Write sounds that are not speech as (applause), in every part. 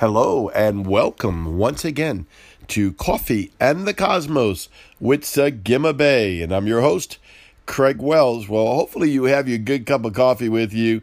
Hello and welcome once again to Coffee and the Cosmos with Sagima Bay. And I'm your host, Craig Wells. Well, hopefully you have your good cup of coffee with you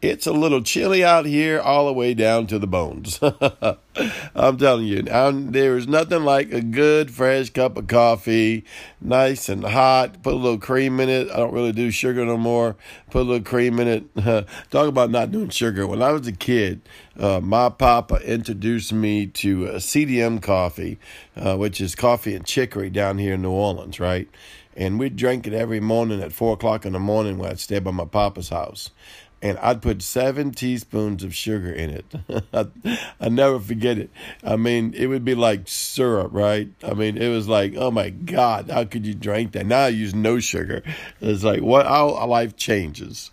it's a little chilly out here, all the way down to the bones. (laughs) I'm telling you, there is nothing like a good fresh cup of coffee, nice and hot. Put a little cream in it. I don't really do sugar no more. Put a little cream in it. (laughs) Talk about not doing sugar. When I was a kid, uh, my papa introduced me to CDM coffee, uh, which is coffee and chicory down here in New Orleans, right? And we'd drink it every morning at four o'clock in the morning when I'd stay by my papa's house and I'd put seven teaspoons of sugar in it. (laughs) I, never forget it. I mean, it would be like syrup, right? I mean, it was like, oh my God, how could you drink that? Now I use no sugar. It's like what how life changes.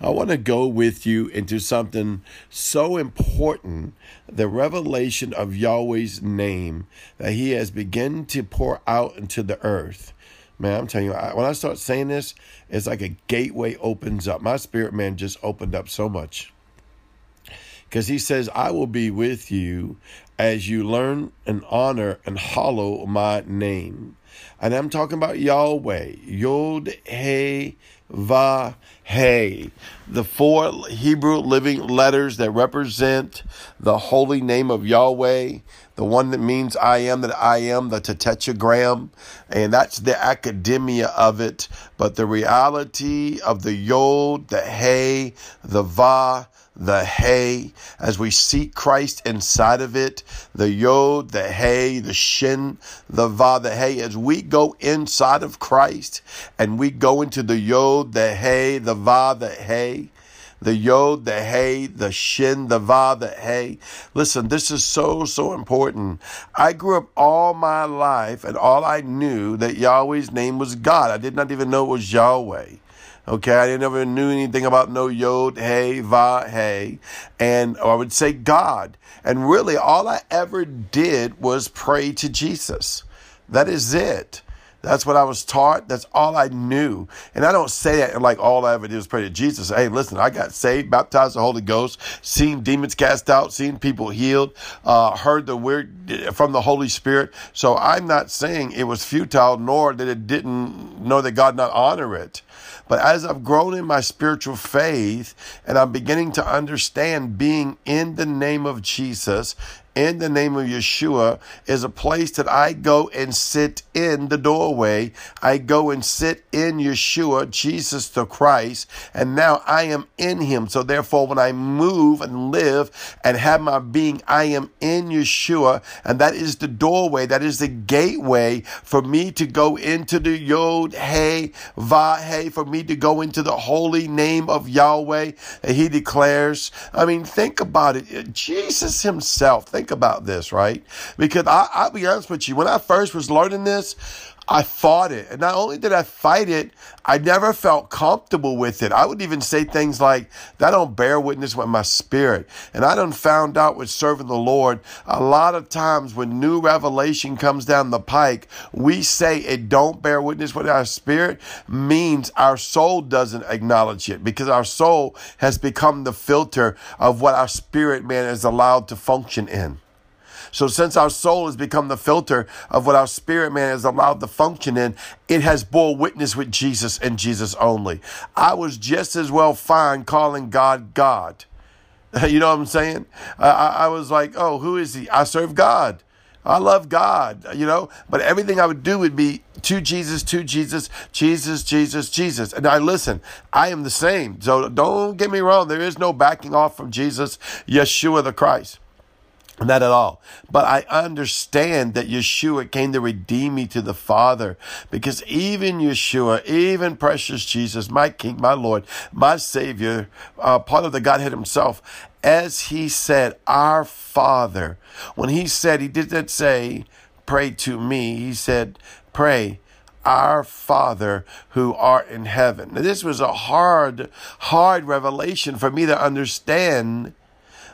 I want to go with you into something so important the revelation of Yahweh's name that He has begun to pour out into the earth. Man, I'm telling you, when I start saying this, it's like a gateway opens up. My spirit man just opened up so much. Because he says, I will be with you as you learn and honor and hallow my name. And I'm talking about Yahweh, Yod He Va He, the four Hebrew living letters that represent the holy name of Yahweh the one that means I am that I am, the tetragram, and that's the academia of it. But the reality of the yod, the hey, the va, the hey, as we seek Christ inside of it, the yod, the hey, the shin, the va, the hey, as we go inside of Christ and we go into the yod, the hey, the va, the hey, the yod, the hey, the shin, the va, the hey. Listen, this is so, so important. I grew up all my life and all I knew that Yahweh's name was God. I did not even know it was Yahweh. Okay, I never knew anything about no yod, hey, va, hey, and I would say God. And really, all I ever did was pray to Jesus. That is it. That's what I was taught. That's all I knew. And I don't say it like all I ever did was pray to Jesus. Hey, listen, I got saved, baptized the Holy Ghost, seen demons cast out, seen people healed, uh, heard the word from the Holy Spirit. So I'm not saying it was futile, nor that it didn't know that God not honor it. But as I've grown in my spiritual faith and I'm beginning to understand being in the name of Jesus in the name of Yeshua is a place that I go and sit in the doorway. I go and sit in Yeshua, Jesus the Christ, and now I am in him. So therefore, when I move and live and have my being, I am in Yeshua, and that is the doorway, that is the gateway for me to go into the Yod Hey Va Hey, for me to go into the holy name of Yahweh. He declares, I mean, think about it. Jesus himself, think think about this, right? Because I, I'll be honest with you, when I first was learning this, I fought it. And not only did I fight it, I never felt comfortable with it. I would even say things like, that don't bear witness with my spirit. And I done found out with serving the Lord, a lot of times when new revelation comes down the pike, we say it don't bear witness with our spirit means our soul doesn't acknowledge it because our soul has become the filter of what our spirit man is allowed to function in. So since our soul has become the filter of what our spirit man is allowed to function in, it has bore witness with Jesus and Jesus only. I was just as well fine calling God God. (laughs) You know what I'm saying? I, I was like, oh, who is he? I serve God. I love God, you know, but everything I would do would be to Jesus, to Jesus, Jesus, Jesus, Jesus. And I listen, I am the same. So don't get me wrong. There is no backing off from Jesus, Yeshua the Christ. Not at all. But I understand that Yeshua came to redeem me to the Father because even Yeshua, even precious Jesus, my King, my Lord, my Savior, uh, part of the Godhead Himself, as He said, Our Father, when He said, He didn't say, Pray to me, He said, Pray our Father who art in heaven. Now, this was a hard, hard revelation for me to understand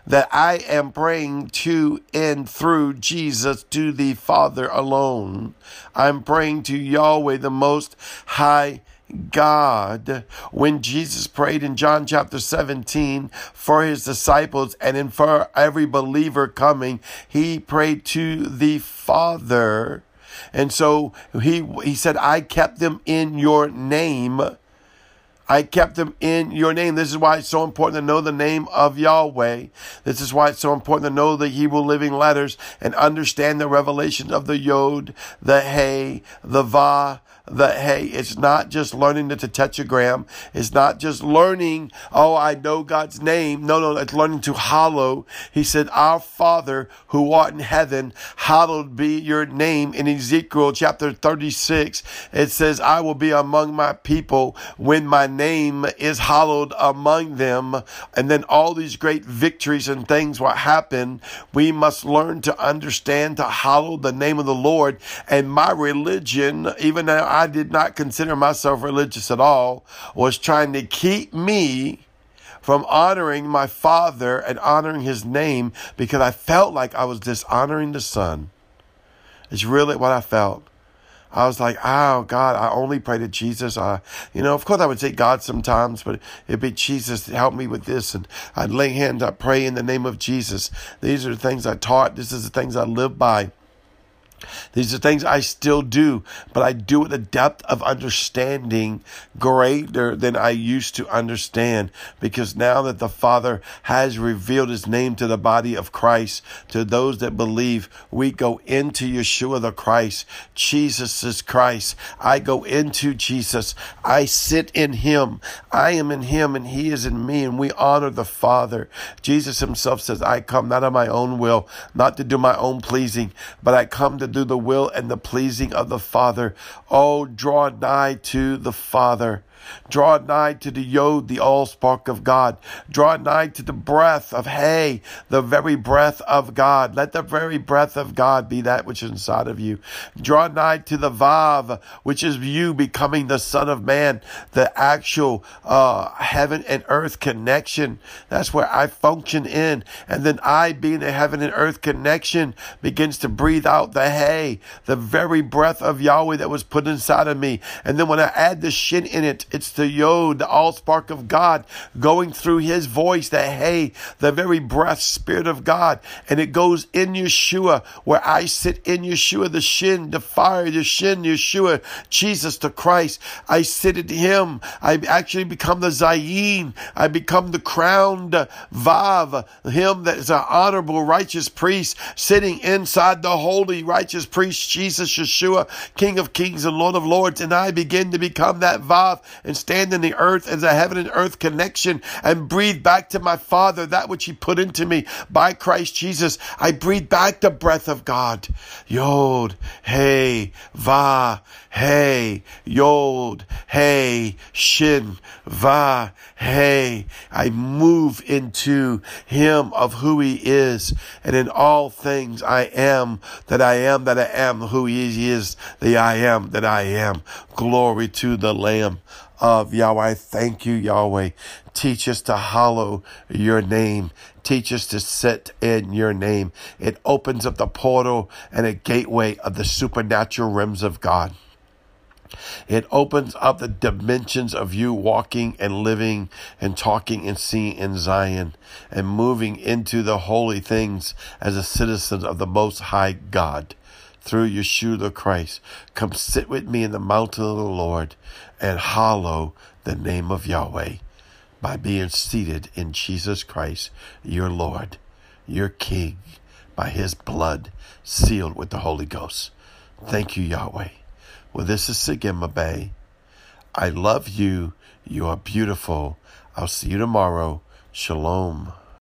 that I am praying to and through Jesus to the Father alone. I'm praying to Yahweh, the Most High God. When Jesus prayed in John chapter 17 for his disciples and in for every believer coming, he prayed to the Father. And so he he said, I kept them in your name. I kept them in your name. This is why it's so important to know the name of Yahweh. This is why it's so important to know the Hebrew living letters and understand the revelation of the Yod, the Hey, the Va, the hey, it's not just learning the tetragram. It's not just learning, oh, I know God's name. No, no, it's learning to hallow. He said, Our Father who art in heaven, hallowed be your name. In Ezekiel chapter 36, it says, I will be among my people when my name is hallowed among them. And then all these great victories and things will happen. We must learn to understand to hallow the name of the Lord. And my religion, even now, I did not consider myself religious at all, was trying to keep me from honoring my father and honoring his name because I felt like I was dishonoring the son. It's really what I felt. I was like, oh God, I only pray to Jesus. I, you know, of course I would say God sometimes, but it'd be Jesus help me with this. And I'd lay hands, I'd pray in the name of Jesus. These are the things I taught. This is the things I live by. These are things I still do, but I do it with a depth of understanding greater than I used to understand because now that the Father has revealed his name to the body of Christ, to those that believe, we go into Yeshua the Christ. Jesus is Christ. I go into Jesus. I sit in him. I am in him and he is in me and we honor the Father. Jesus himself says, I come not of my own will, not to do my own pleasing, but I come to do the will and the pleasing of the Father. Oh, draw nigh to the Father. Draw nigh to the yod, the all spark of God. Draw nigh to the breath of hay, the very breath of God. Let the very breath of God be that which is inside of you. Draw nigh to the vav, which is you becoming the Son of Man, the actual uh, heaven and earth connection. That's where I function in. And then I, being a heaven and earth connection, begins to breathe out the hay, the very breath of Yahweh that was put inside of me. And then when I add the shin in it, it's the Yod, the all spark of God going through his voice, the Hey, the very breath, Spirit of God. And it goes in Yeshua, where I sit in Yeshua, the Shin, the fire, the Shin, Yeshua, Jesus, the Christ. I sit in him. I actually become the Zayin. I become the crowned Vav, him that is an honorable, righteous priest sitting inside the holy, righteous priest, Jesus, Yeshua, King of kings and Lord of lords. And I begin to become that Vav and stand in the earth as a heaven and earth connection and breathe back to my Father that which He put into me by Christ Jesus. I breathe back the breath of God. Yod, hey, va, hey, yod, hey, shin, va, hey. I move into Him of who He is. And in all things I am that I am that I am who He is, the I am that I am. Glory to the Lamb of Yahweh. Thank you, Yahweh. Teach us to hallow your name. Teach us to sit in your name. It opens up the portal and a gateway of the supernatural realms of God. It opens up the dimensions of you walking and living and talking and seeing in Zion and moving into the holy things as a citizen of the Most High God through Yeshua the Christ. Come sit with me in the mountain of the Lord and hallow the name of Yahweh by being seated in Jesus Christ, your Lord, your King, by his blood, sealed with the Holy Ghost. Thank you, Yahweh. Well, this is Sigima Bay. I love you. You are beautiful. I'll see you tomorrow. Shalom.